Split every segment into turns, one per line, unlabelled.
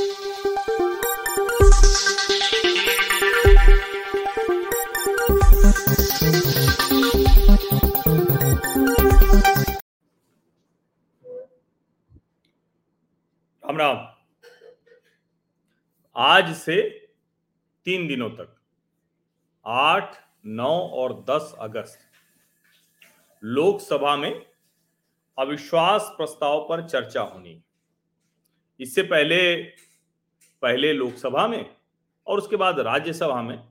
राम राम। आज से तीन दिनों तक, आठ, नौ और दस अगस्त, लोकसभा में अविश्वास प्रस्ताव पर चर्चा होनी। इससे पहले पहले लोकसभा में और उसके बाद राज्यसभा में,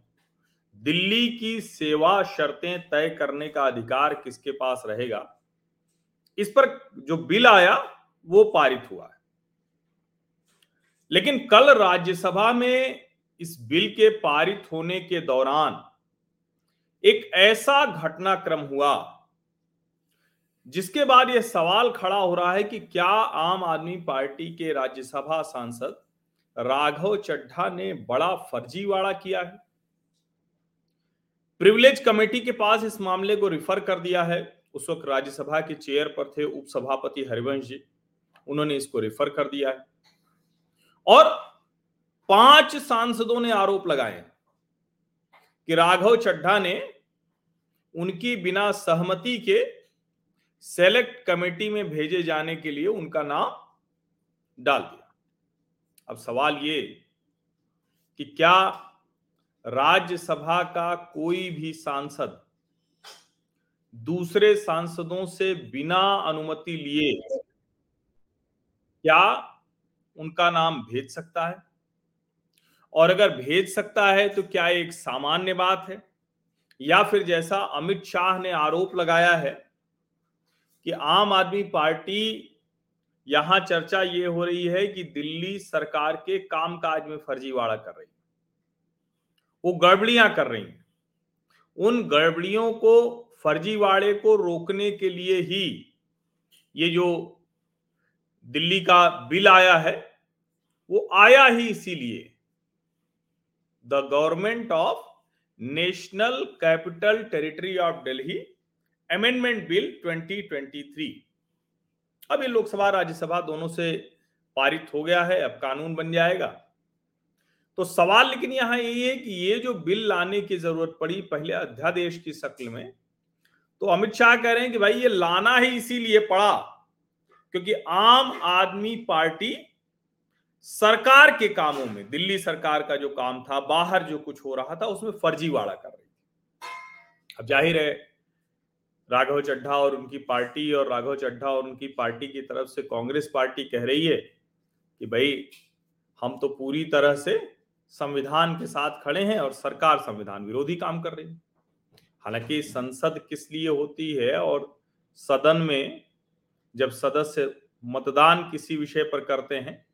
दिल्ली की सेवा शर्तें तय करने का अधिकार किसके पास रहेगा? इस पर जो बिल आया, वो पारित हुआ है। लेकिन कल राज्यसभा में इस बिल के पारित होने के दौरान एक ऐसा घटनाक्रम हुआ, जिसके बाद यह सवाल खड़ा हो रहा है कि क्या आम आदमी पार्टी के राज्यसभा सांसद राघव चड्ढा ने बड़ा फर्जीवाड़ा किया है। प्रिविलेज कमेटी के पास इस मामले को रिफर कर दिया है। उस वक्त राज्यसभा के चेयर पर थे उपसभापति हरिवंश जी। उन्होंने इसको रिफर कर दिया है। और पाँच सांसदों ने आरोप लगाए कि राघव चड्ढा ने उनकी बिना सहमति के सेलेक्ट कमेटी में भेजे जाने के लिए उनका नाम डाल दिया। अब सवाल ये कि क्या राज्यसभा का कोई भी सांसद दूसरे सांसदों से बिना अनुमति लिए क्या उनका नाम भेज सकता है? और अगर भेज सकता है तो क्या एक सामान्य बात है? या फिर जैसा अमित शाह ने आरोप लगाया है कि आम आदमी पार्टी यहाँ चर्चा ये हो रही है कि दिल्ली सरकार के कामकाज में फर्जीवाड़ा कर रही है। वो गड़बड़ियाँ कर रही हैं। उन गड़बड़ियों को, फर्जीवाड़े को रोकने के लिए ही ये जो दिल्ली का बिल आया है, वो आया ही इसीलिए। The government of national capital territory of Delhi amendment bill 2023 अब ये लोकसभा, राज्यसभा दोनों से पारित हो गया है, अब कानून बन जाएगा। तो सवाल लेकिन यहाँ यही है कि ये जो बिल लाने की ज़रूरत पड़ी पहले अध्यादेश की शक्ल में तो अमित शाह कह रहे हैं कि भाई ये लाना ही इसीलिए पड़ा क्योंकि आम आदमी पार्टी सरकार के कामों में, दिल्ली सरकार का जो काम था, बाहर जो कुछ हो रहा था, उसमें फर्जीवाड़ा कर रही थी। अब ज़ाहिर है राघव चड्ढा और उनकी पार्टी और राघव चड्ढा और उनकी पार्टी की तरफ़ से कांग्रेस पार्टी कह रही है कि भाई, हम तो पूरी तरह से संविधान के साथ खड़े हैं और सरकार संविधान विरोधी काम कर रही है। हालाँकि संसद किस लिए होती है और सदन में जब सदस्य मतदान किसी विषय पर करते हैं,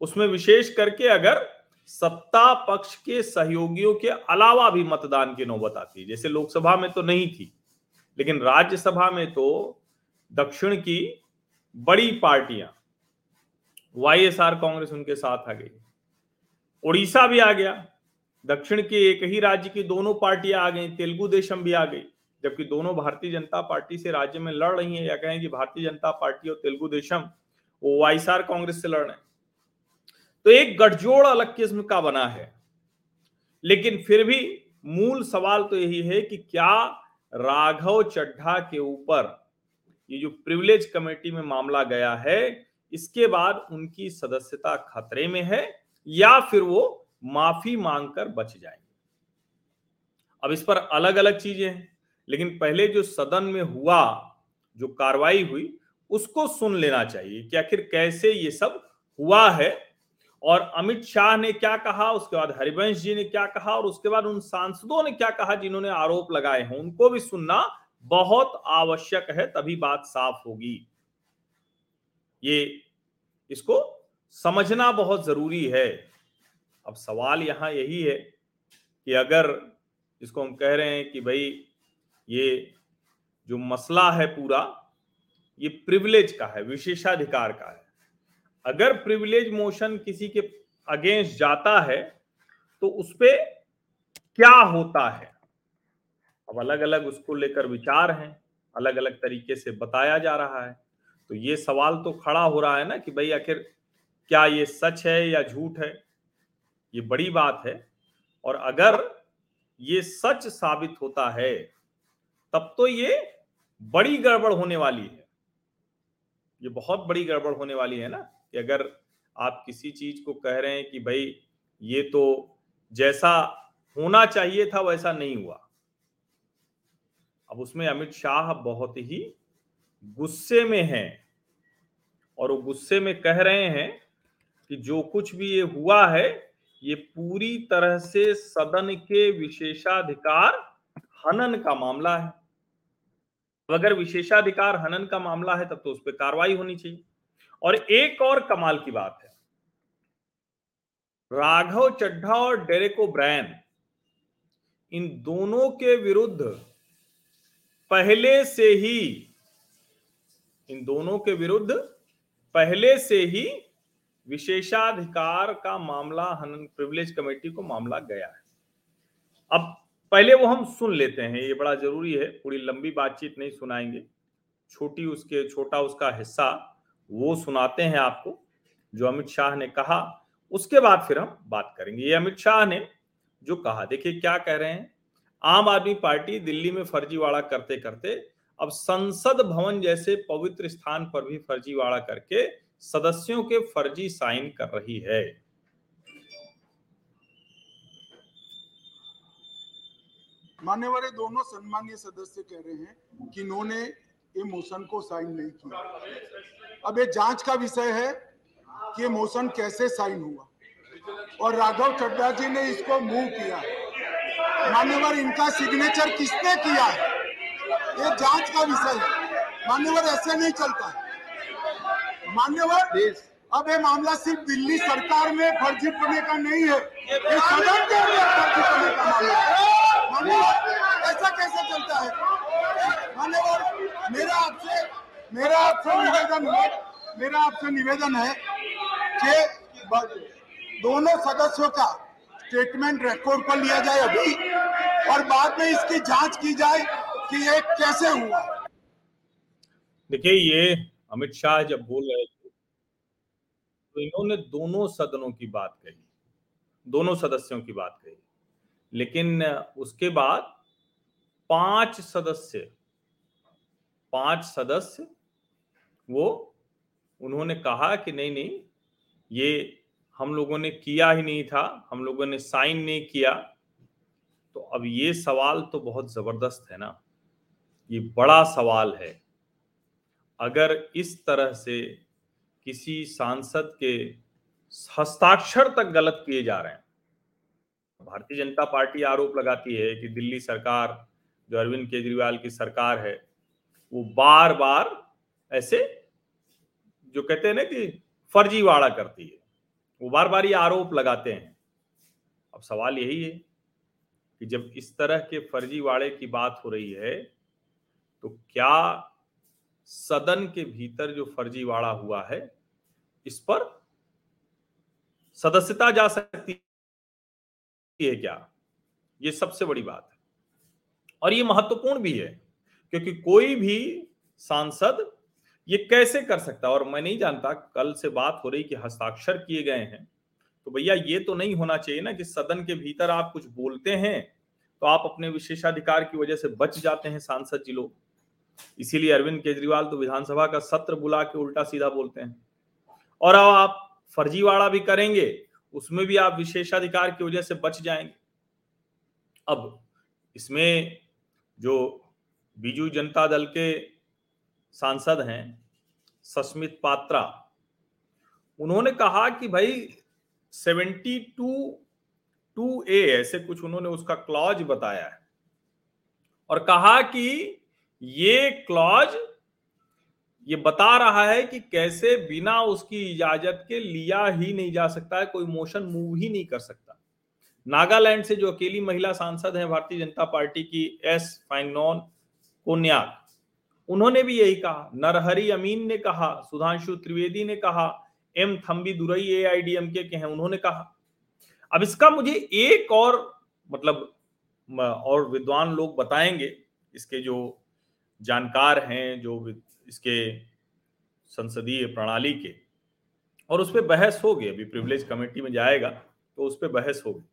उसमें विशेष करके अगर सत्ता पक्ष के सहयोगियों के अलावा भी मतदान की नौबत आती है, जैसे लोकसभा में तो नहीं थी लेकिन राज्यसभा में तो दक्षिण की बड़ी पार्टियाँ, वाईएसआर कांग्रेस उनके साथ आ गई। उड़ीसा भी आ गया, दक्षिण के एक ही राज्य की दोनों पार्टियाँ आ गई, तेलुगु देशम भी आ गई, जबकि दोनों भारतीय जनता पार्टी से राज्य में लड़ रही हैं, या कहें कि भारतीय जनता पार्टी और तेलुगु देशम, वो वाईएसआर कांग्रेस से लड़ रहे हैं। तो एक गठजोड़ अलग किस्म का बना है, लेकिन फिर भी मूल सवाल तो यही है कि क्या राघव चड्ढा के ऊपर ये जो प्रिविलेज कमेटी में मामला गया है, इसके बाद उनकी सदस्यता खतरे में है या फिर वो माफ़ी मांगकर बच जाएँगे। अब इस पर अलग अलग चीज़ें हैं, लेकिन पहले जो सदन में हुआ, जो कार्रवाई हुई, उसको सुन लेना चाहिए कि आखिर कैसे ये सब हुआ है और अमित शाह ने क्या कहा, उसके बाद हरिवंश जी ने क्या कहा और उसके बाद उन सांसदों ने क्या कहा जिन्होंने आरोप लगाए हैं, उनको भी सुनना बहुत आवश्यक है, तभी बात साफ़ होगी। ये इसको समझना बहुत ज़रूरी है। अब सवाल यहाँ यही है कि अगर इसको हम कह रहे हैं कि भाई ये जो मसला है पूरा, ये प्रिविलेज का है, विशेषाधिकार का है अगर प्रिविलेज मोशन किसी के अगेंस्ट जाता है तो उस पर क्या होता है? अब अलग अलग उसको लेकर विचार हैं अलग अलग तरीके से बताया जा रहा है। तो ये सवाल तो खड़ा हो रहा है ना कि भाई आखिर क्या ये सच है या झूठ है? ये बड़ी बात है। और अगर ये सच साबित होता है, तब तो ये बड़ी गड़बड़ होने वाली है। ये बहुत बड़ी गड़बड़ होने वाली है ना? कि अगर आप किसी चीज़ को कह रहे हैं कि भाई, ये तो जैसा होना चाहिए था, वैसा नहीं हुआ। अब उसमें अमित शाह बहुत ही गुस्से में हैं और वो गुस्से में कह रहे हैं कि जो कुछ भी ये हुआ है, ये पूरी तरह से सदन के विशेषाधिकार हनन का मामला है। अगर विशेषाधिकार हनन का मामला है, तब तो उस पर कार्रवाई होनी चाहिए। और एक और कमाल की बात है। राघव चड्ढा और डेरेको ब्रैन इन दोनों के विरुद्ध पहले से ही, इन दोनों के विरुद्ध पहले से ही विशेषाधिकार का मामला हनन प्रिविलेज कमेटी को मामला गया है। अब पहले वो हम सुन लेते हैं, ये बड़ा ज़रूरी है, पूरी लंबी बातचीत नहीं सुनाएँगे। छोटी उसके, छोटा उसका हिस्सा वो सुनाते हैं आपको, जो अमित शाह ने कहा। उसके बाद फिर हम बात करेंगे। ये अमित शाह ने जो कहा, देखिए क्या कह रहे हैं, आम आदमी पार्टी दिल्ली में फर्जीवाड़ा करते करते, अब संसद भवन जैसे पवित्र स्थान पर भी फर्जीवाड़ा करके सदस्यों के फर्जी साइन कर रही है।
मान्यवर दोनों सम्मान्य सदस्य कह रहे हैं कि इन्होंने ये मोशन को साइन नहीं किया। अब ये जाँच का विषय है कि ये मोशन कैसे साइन हुआ। और राघव चड्डा जी ने इसको मूव किया। मान्यवर इनका सिग्नेचर किसने किया है? ये जाँच का विषय है। मान्यवर ऐसे नहीं चलता है। मान्यवर अब ये मामला सिर्फ़ दिल्ली सरकार में फर्जी पड़ने का नहीं है। ये सदन के अंदर फर्जी पने का मामला है मान्यवर ऐसा कैसे चलता है मान्यवर मेरा आपसे मेरा आपसे निवेदन है मेरा आपसे निवेदन है कि दोनों सदस्यों का स्टेटमेंट रिकॉर्ड पर लिया जाए अभी और बाद में इसकी जाँच की जाए कि ये कैसे हुआ।
देखिए ये अमित शाह जब बोल रहे थे तो इन्होंने दोनों सदनों की बात कही दोनों सदस्यों की बात कही। लेकिन उसके बाद पाँच सदस्य पाँच सदस्य वो उन्होंने कहा कि नहीं नहीं, ये हम लोगों ने किया ही नहीं था, हम लोगों ने साइन नहीं किया। तो अब ये सवाल तो बहुत ज़बरदस्त है ना। ये बड़ा सवाल है। अगर इस तरह से किसी सांसद के हस्ताक्षर तक गलत किए जा रहे हैं, भारतीय जनता पार्टी आरोप लगाती है कि दिल्ली सरकार, जो अरविंद केजरीवाल की सरकार है, वो बार बार ऐसे जो कहते हैं ना कि फर्जीवाड़ा करती है। वो बार बार ये आरोप लगाते हैं। अब सवाल यही है कि जब इस तरह के फर्जीवाड़े की बात हो रही है तो क्या सदन के भीतर जो फर्जीवाड़ा हुआ है, इस पर सदस्यता जा सकती है क्या? ये सबसे बड़ी बात है। और ये महत्वपूर्ण भी है, क्योंकि कोई भी सांसद ये कैसे कर सकता और मैं नहीं जानता कल से बात हो रही कि हस्ताक्षर किए गए हैं। तो भैया, ये तो नहीं होना चाहिए ना कि सदन के भीतर आप कुछ बोलते हैं तो आप अपने विशेषाधिकार की वजह से बच जाते हैं सांसद जी लोग। इसीलिए अरविंद केजरीवाल तो विधानसभा का सत्र बुला के उल्टा सीधा बोलते हैं। और अब आप फर्जीवाड़ा भी करेंगे, उसमें भी आप विशेषाधिकार की वजह से बच जाएँगे। अब इसमें जो बीजू जनता दल के सांसद हैं, सस्मित पात्रा। उन्होंने कहा कि भाई, सेवेंटी टू टू ए ऐसे कुछ उन्होंने उसका क्लॉज बताया है। और कहा कि ये क्लॉज ये बता रहा है कि कैसे बिना उसकी इजाज़त के लिया ही नहीं जा सकता है, कोई मोशन मूव ही नहीं कर सकता। नागालैंड से जो अकेली महिला सांसद हैं, भारतीय जनता पार्टी की एस फाइनोन कोन्याक। उन्होंने भी यही कहा। नरहरी अमीन ने कहा, सुधांशु त्रिवेदी ने कहा, M Thambi Durai A I D M K हैं उन्होंने कहा। अब इसका मुझे एक और मतलब और विद्वान लोग बताएँगे, इसके जो जानकार हैं, जो इसके संसदीय प्रणाली के, और उस पर बहस होगी, अभी प्रिविलेज कमेटी में जाएगा तो उस पर बहस होगी।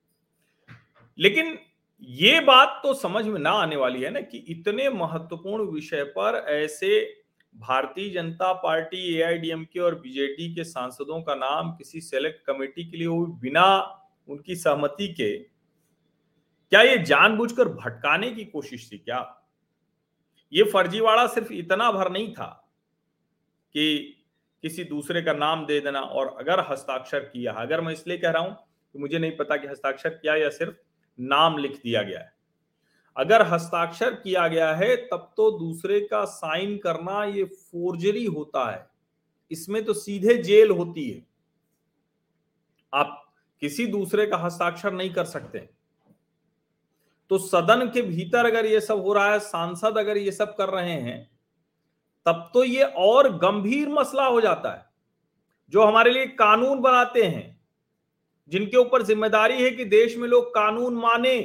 लेकिन ये बात तो समझ में ना आने वाली है ना कि इतने महत्वपूर्ण विषय पर ऐसे भारतीय जनता पार्टी एआईडीएमके और बीजेडी के सांसदों का नाम किसी सेलेक्ट कमेटी के लिए हुई बिना उनकी सहमति के, क्या ये जानबूझकर भटकाने की कोशिश थी क्या? ये फर्जीवाड़ा सिर्फ़ इतना भर नहीं था कि किसी दूसरे का नाम दे देना और अगर हस्ताक्षर किया, अगर मैं इसलिए कह रहा हूँ कि मुझे नहीं पता कि हस्ताक्षर किया या सिर्फ़ नाम लिख दिया गया है। अगर हस्ताक्षर किया गया है, तब तो दूसरे का साइन करना ये फोर्जरी होता है। इसमें तो सीधे जेल होती है। आप किसी दूसरे का हस्ताक्षर नहीं कर सकते। तो सदन के भीतर अगर ये सब हो रहा है, सांसद अगर ये सब कर रहे हैं, तब तो ये और गंभीर मसला हो जाता है, जो हमारे लिए कानून बनाते हैं। जिनके ऊपर ज़िम्मेदारी है कि देश में लोग कानून माने।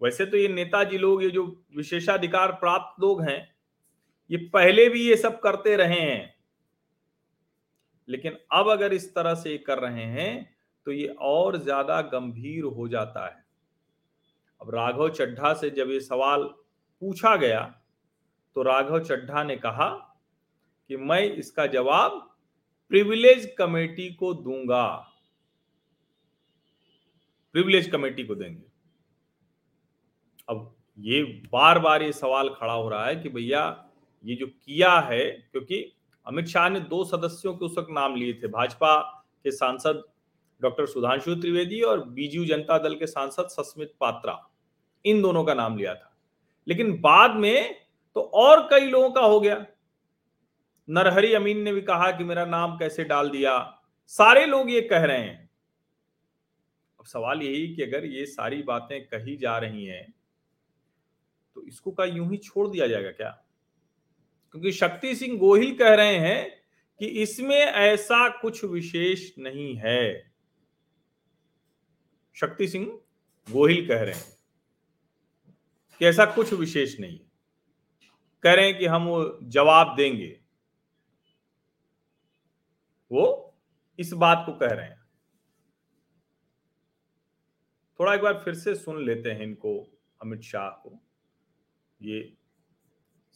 वैसे तो ये नेताजी लोग, ये जो विशेषाधिकार प्राप्त लोग हैं, ये पहले भी ये सब करते रहे हैं। लेकिन अब अगर इस तरह से कर रहे हैं तो ये और ज़्यादा गंभीर हो जाता है। अब राघव चड्ढा से जब ये सवाल पूछा गया तो राघव चड्ढा ने कहा कि मैं इसका जवाब प्रिविलेज कमेटी को दूँगा। प्रिविलेज कमेटी को देंगे। अब ये बार बार ये सवाल खड़ा हो रहा है कि भैया ये जो किया है, क्योंकि अमित शाह ने दो सदस्यों के उस वक्त नाम लिए थे, भाजपा के सांसद डॉक्टर सुधांशु त्रिवेदी और बीजू जनता दल के सांसद सस्मित पात्रा, इन दोनों का नाम लिया था। लेकिन बाद में तो और कई लोगों का हो गया। नरहरी अमीन ने भी कहा कि मेरा नाम कैसे डाल दिया। सारे लोग ये कह रहे हैं। अब सवाल यही कि अगर ये सारी बातें कही जा रही हैं तो इसको का यूँ ही छोड़ दिया जाएगा क्या? क्योंकि शक्ति सिंह गोहिल कह रहे हैं कि इसमें ऐसा कुछ विशेष नहीं है। शक्ति सिंह गोहिल कह रहे हैं कि ऐसा कुछ विशेष नहीं। है कह रहे हैं कि हम जवाब देंगे। वो इस बात को कह रहे हैं। थोड़ा एक बार फिर से सुन लेते हैं इनको, अमित शाह को। ये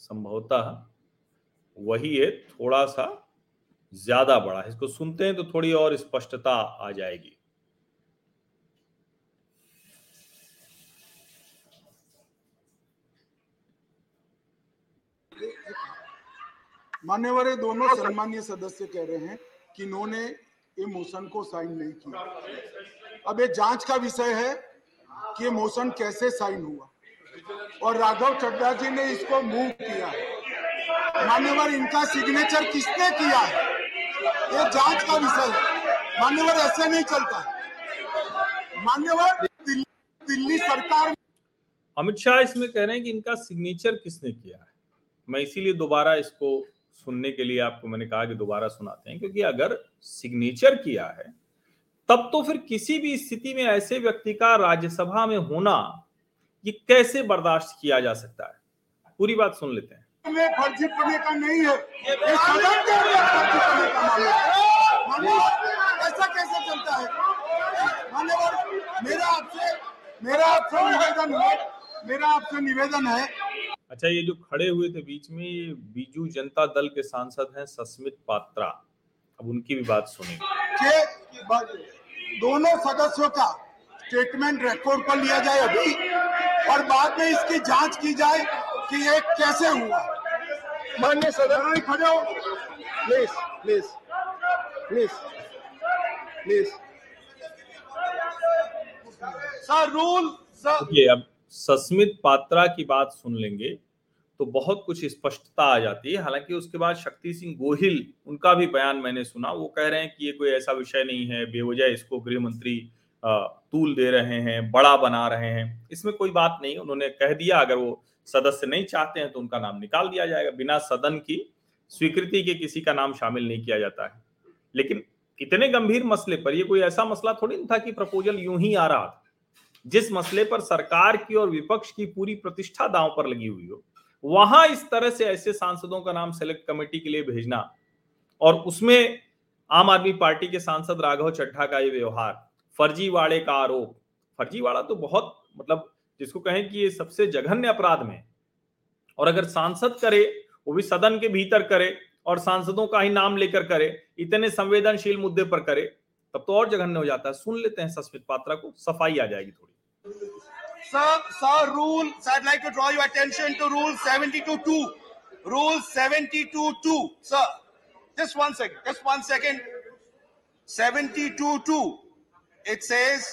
संभवतः वही है थोड़ा सा ज़्यादा बड़ा है। इसको सुनते हैं तो थोड़ी और स्पष्टता आ जाएगी।
मान्यवर दोनों सम्मान्य सदस्य कह रहे हैं कि इन्होंने ये मोशन को साइन नहीं किया। अब ये जाँच का विषय है कि ये मोशन कैसे साइन हुआ। और राघव चड्डा जी ने इसको मूव किया। मान्यवर इनका सिग्नेचर किसने किया है? ये जाँच का विषय है। मान्यवर ऐसे नहीं चलता। मान्यवर दिल्ली, दिल्ली सरकार
अमित शाह इसमें कह रहे हैं कि इनका सिग्नेचर किसने किया है? मैं इसीलिए दोबारा इसको सुनने के लिए आपको मैंने कहा कि दोबारा सुनाते हैं क्योंकि अगर सिग्नेचर किया है तब तो फिर किसी भी स्थिति में ऐसे व्यक्ति का राज्यसभा में होना ये कैसे बर्दाश्त किया जा सकता है? पूरी बात सुन लेते हैं।
फर्जी पड़ने का नहीं है। ये सदन के अंदर फर्जी पड़ने का मामला ऐसा कैसे चलता है? मान्यवर मेरा आपसे मेरा आपसे निवेदन है मेरा आपसे निवेदन है
अच्छा ये जो खड़े हुए थे बीच में ये बीजू जनता दल के सांसद हैं सस्मित पात्रा। अब उनकी भी बात सुनेंगे
दोनों सदस्यों का स्टेटमेंट रिकॉर्ड पर लिया जाए अभी और बाद में इसकी जाँच की जाए कि ये कैसे हुआ। मान्य सदन खड़े हो। Please please please please sir rule sir
ये अब सस्मित पात्रा की बात सुन लेंगे तो बहुत कुछ स्पष्टता आ जाती है। हालाँकि उसके बाद शक्ति सिंह गोहिल, उनका भी बयान मैंने सुना। वो कह रहे हैं कि ये कोई ऐसा विषय नहीं है, बेवजह इसको गृह मंत्री तूल दे रहे हैं, बड़ा बना रहे हैं। इसमें कोई बात नहीं, उन्होंने कह दिया, अगर वो सदस्य नहीं चाहते हैं तो उनका नाम निकाल दिया जाएगा। बिना सदन की स्वीकृति के किसी का नाम शामिल नहीं किया जाता है। लेकिन इतने गंभीर मसले पर ये कोई ऐसा मसला थोड़ी नहीं था कि प्रपोजल यूँ ही आ रहा था। जिस मसले पर सरकार की और विपक्ष की पूरी प्रतिष्ठा दांव पर लगी हुई हो, वहाँ इस तरह से ऐसे सांसदों का नाम सेलेक्ट कमेटी के लिए भेजना और उसमें आम आदमी पार्टी के सांसद राघव चड्ढा का ये व्यवहार, फर्जीवाड़े का आरोप। फर्जीवाड़ा तो बहुत मतलब जिसको कहें कि ये सबसे जघन्य अपराध में और अगर सांसद करे, वो भी सदन के भीतर करे और सांसदों का ही नाम लेकर करे, इतने संवेदनशील मुद्दे पर करे तब तो और जघन्य हो जाता है। सुन लेते हैं सस्मित पात्रा को, सफ़ाई आ जाएगी थोड़ी।
Sir sir rule I like to draw your attention to rule 722 rule 722 sir just one second just one second 722 it says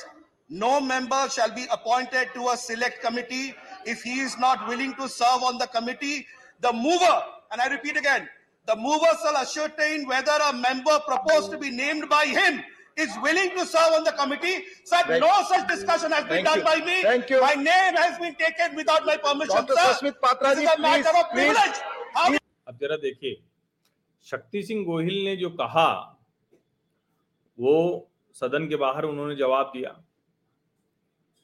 no member shall be appointed to a committee if he is not willing to serve on the committee the mover and I repeat again the mover shall ascertain whether a member proposed to be named by him is willing to serve on the committee. Sir,
Thank-
no such discussion has been
Thank
done
you.
by me.
Thank you.
My name has been taken without my permission,
Dr.
sir.
Sasmit Patra
this
ji,
is a matter
please,
of
please.
privilege. How
अब जरा देखिए शक्ति सिंह गोहिल ने जो कहा वो सदन के बाहर उन्होंने जवाब दिया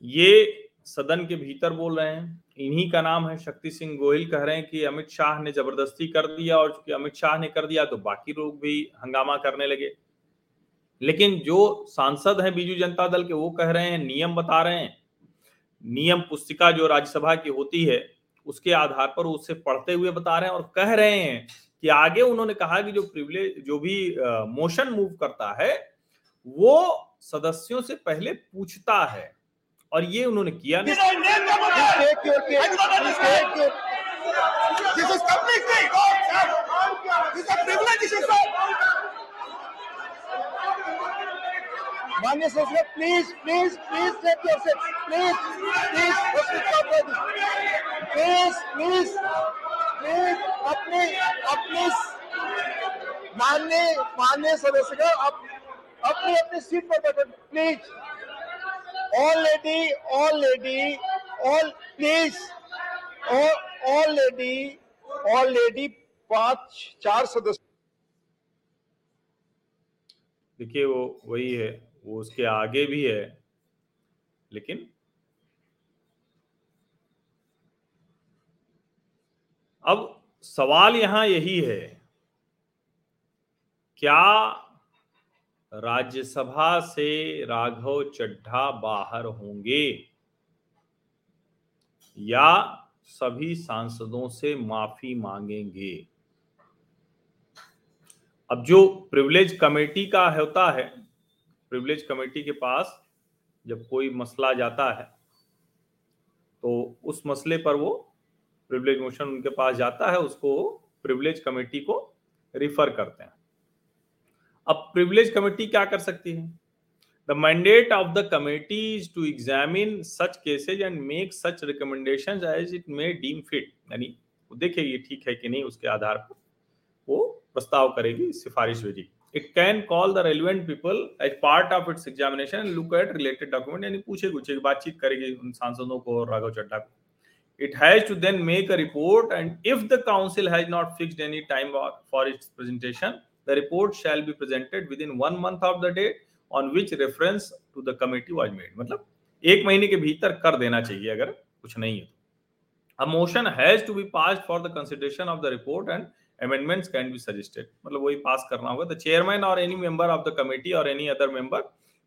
ये सदन के भीतर बोल रहे हैं इन्हीं का नाम है शक्ति सिंह गोहिल कह रहे हैं कि अमित शाह ने ज़बरदस्ती कर दिया और चूँकि अमित शाह ने कर दिया तो बाकी लोग भी हंगामा करने लगे लेकिन जो सांसद हैं बीजू जनता दल के वो कह रहे हैं नियम बता रहे हैं। नियम पुस्तिका जो राज्यसभा की होती है उसके आधार पर उसे पढ़ते हुए बता रहे हैं और कह रहे हैं कि आगे उन्होंने कहा कि जो प्रिविलेज जो भी मोशन मूव करता है वो सदस्यों से पहले पूछता है। और ये उन्होंने किया नहीं
I name them or
Please
not?
take your case.
I do not
Please
understand.
take your.
This is completely. This is a privilege issue, sir.
मान्य सदस्य please please please take your seat please please please please please अपने अपने मान्य मान्य सदस्य का up, अपनी अपनी सीट पर बैठे। Please all lady all lady all please all lady all lady पाँच चार सदस्य।
देखिए वो वही है। वो उसके आगे भी है, लेकिन अब सवाल यहाँ यही है, क्या राज्यसभा से राघव चड्ढा बाहर होंगे या सभी सांसदों से माफ़ी मांगेंगे? अब जो प्रिविलेज कमेटी का होता है प्रिविलेज कमेटी के पास जब कोई मसला जाता है तो उस मसले पर वो प्रिविलेज मोशन उनके पास जाता है, उसको प्रिविलेज कमेटी को रिफर करते हैं। अब प्रिविलेज कमेटी क्या कर सकती है? The mandate of the committee is to examine such cases and make such recommendation as it may deem fit यानी वो देखे ठीक है कि नहीं, उसके आधार पर वो प्रस्ताव करेगी सिफारिश भेजेगी। It can call the relevant people as part of its examination look at related document यानी पूछेगी पूछे बातचीत करेगी उन सांसदों को राघव चड्डा को। It has to then make a report and if the council has not fixed any time for its presentation the report shall be presented within one month of the date on which reference to the committee was made मतलब एक महीने के भीतर कर देना चाहिए अगर कुछ नहीं है motion has to be pass for the consideration of the report and amendments can be suggested मतलब वही पास करना होगा the chairman or any member of the committee or any other member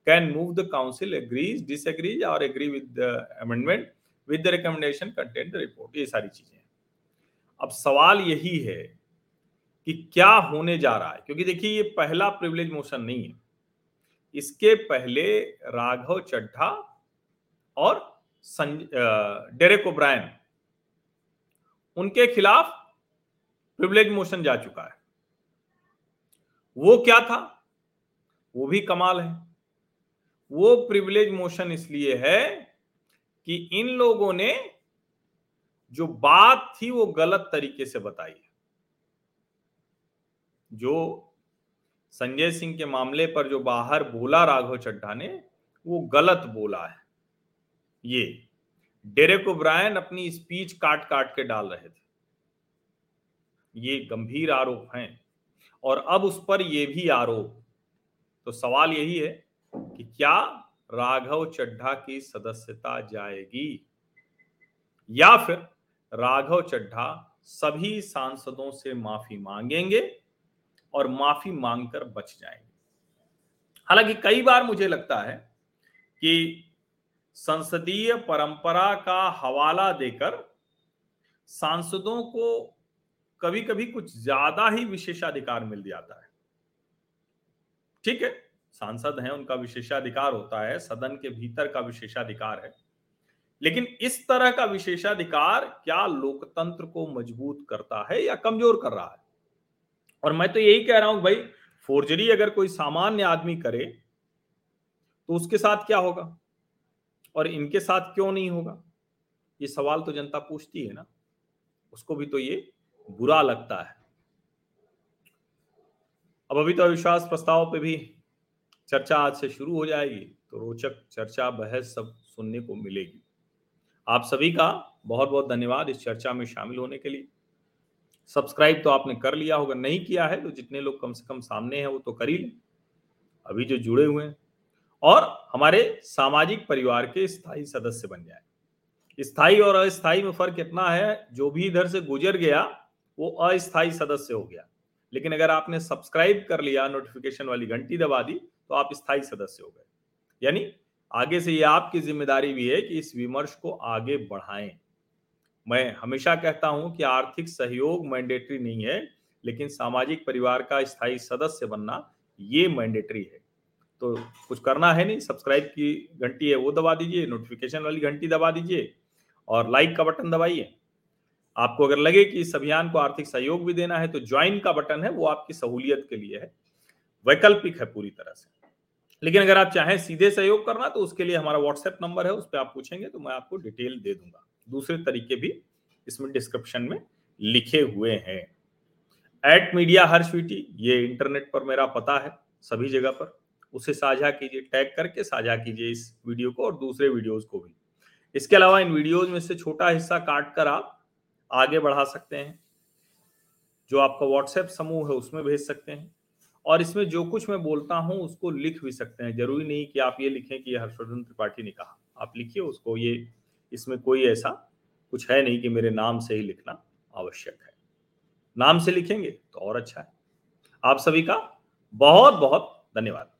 can move the council agrees disagrees or agree with the amendment with the recommendation content the report ये सारी चीज़ें अब सवाल यही है कि क्या होने जा रहा है क्योंकि देखिए ये पहला प्रिविलेज मोशन नहीं है इसके पहले राघव चड्ढा और डेरेक ओब्रायन उनके खिलाफ प्रिविलेज मोशन जा चुका है। वो क्या था? वो भी कमाल है। वो प्रिविलेज मोशन इसलिए है कि इन लोगों ने जो बात थी वो गलत तरीके से बताई है। जो संजय सिंह के मामले पर जो बाहर बोला राघव चड्ढा ने, वो गलत बोला है। ये, डेरेक ओब्रायन अपनी स्पीच काट काट के डाल रहे थे। ये गंभीर आरोप हैं। और अब उस पर ये भी आरोप। तो सवाल यही है कि क्या राघव चड्ढा की सदस्यता जाएगी? या फिर राघव चड्ढा सभी सांसदों से माफ़ी मांगेंगे और माफ़ी मांगकर बच जाएँगे? हालाँकि कई बार मुझे लगता है कि संसदीय परंपरा का हवाला देकर सांसदों को कभी कभी कुछ ज़्यादा ही विशेषाधिकार मिल जाता है। ठीक है? सांसद हैं, उनका विशेषाधिकार होता है, सदन के भीतर का विशेषाधिकार है। लेकिन इस तरह का विशेषाधिकार क्या लोकतंत्र को मज़बूत करता है या कमज़ोर कर रहा है? और मैं तो यही कह रहा हूँ, भाई फोर्जरी अगर कोई सामान्य आदमी करे तो उसके साथ क्या होगा? और इनके साथ क्यों नहीं होगा? ये सवाल तो जनता पूछती है ना। उसको भी तो ये बुरा लगता है। अब अभी तो अविश्वास प्रस्ताव पे भी चर्चा आज से शुरू हो जाएगी तो रोचक चर्चा बहस सब सुनने को मिलेगी। आप सभी का बहुत बहुत धन्यवाद इस चर्चा में शामिल होने के लिए। सब्सक्राइब तो आपने कर लिया होगा, नहीं किया है तो जितने लोग कम से कम सामने हैं वो तो कर ही लें। अभी जो जुड़े हुए हैं और हमारे सामाजिक परिवार के स्थायी सदस्य बन जाए। स्थायी और अस्थायी में फ़र्क इतना है, जो भी इधर से गुजर गया वो अस्थायी सदस्य हो गया। लेकिन अगर आपने सब्सक्राइब कर लिया नोटिफिकेशन वाली घंटी दबा दी तो आप स्थायी सदस्य हो गए। यानी आगे से ये आपकी ज़िम्मेदारी भी है कि इस विमर्श को आगे बढ़ाएँ। मैं हमेशा कहता हूँ कि आर्थिक सहयोग मैंडेटरी नहीं है, लेकिन सामाजिक परिवार का स्थायी सदस्य बनना ये मैंडेटरी है। तो कुछ करना है नहीं सब्सक्राइब की घंटी है वो दबा दीजिए नोटिफिकेशन वाली घंटी दबा दीजिए, और लाइक का बटन दबाइए। आपको अगर लगे कि इस अभियान को आर्थिक सहयोग भी देना है तो ज्वाइन का बटन है, वो आपकी सहूलियत के लिए है। वैकल्पिक है पूरी तरह से। लेकिन अगर आप चाहें सीधे सहयोग करना तो उसके लिए हमारा व्हाट्सएप नंबर है, उस पर आप पूछेंगे तो मैं आपको डिटेल दे दूँगा। दूसरे तरीके भी इसमें डिस्क्रिप्शन में लिखे हुए हैं। एट मीडिया हर स्वीटी ये इंटरनेट पर मेरा पता है, सभी जगह पर। उसे साझा कीजिए टैग करके साझा कीजिए इस वीडियो को और दूसरे वीडियोस को भी। इसके अलावा इन वीडियोज़ में से छोटा हिस्सा काट कर आप आगे बढ़ा सकते हैं, जो आपका व्हाट्सएप समूह है उसमें भेज सकते हैं, और इसमें जो कुछ मैं बोलता हूँ उसको लिख भी सकते हैं। ज़रूरी नहीं कि आप ये लिखें कि हर्षवर्धन त्रिपाठी ने कहा। आप लिखिए उसको, ये इसमें कोई ऐसा कुछ है नहीं कि मेरे नाम से ही लिखना आवश्यक है। नाम से लिखेंगे तो और अच्छा है। आप सभी का बहुत बहुत धन्यवाद।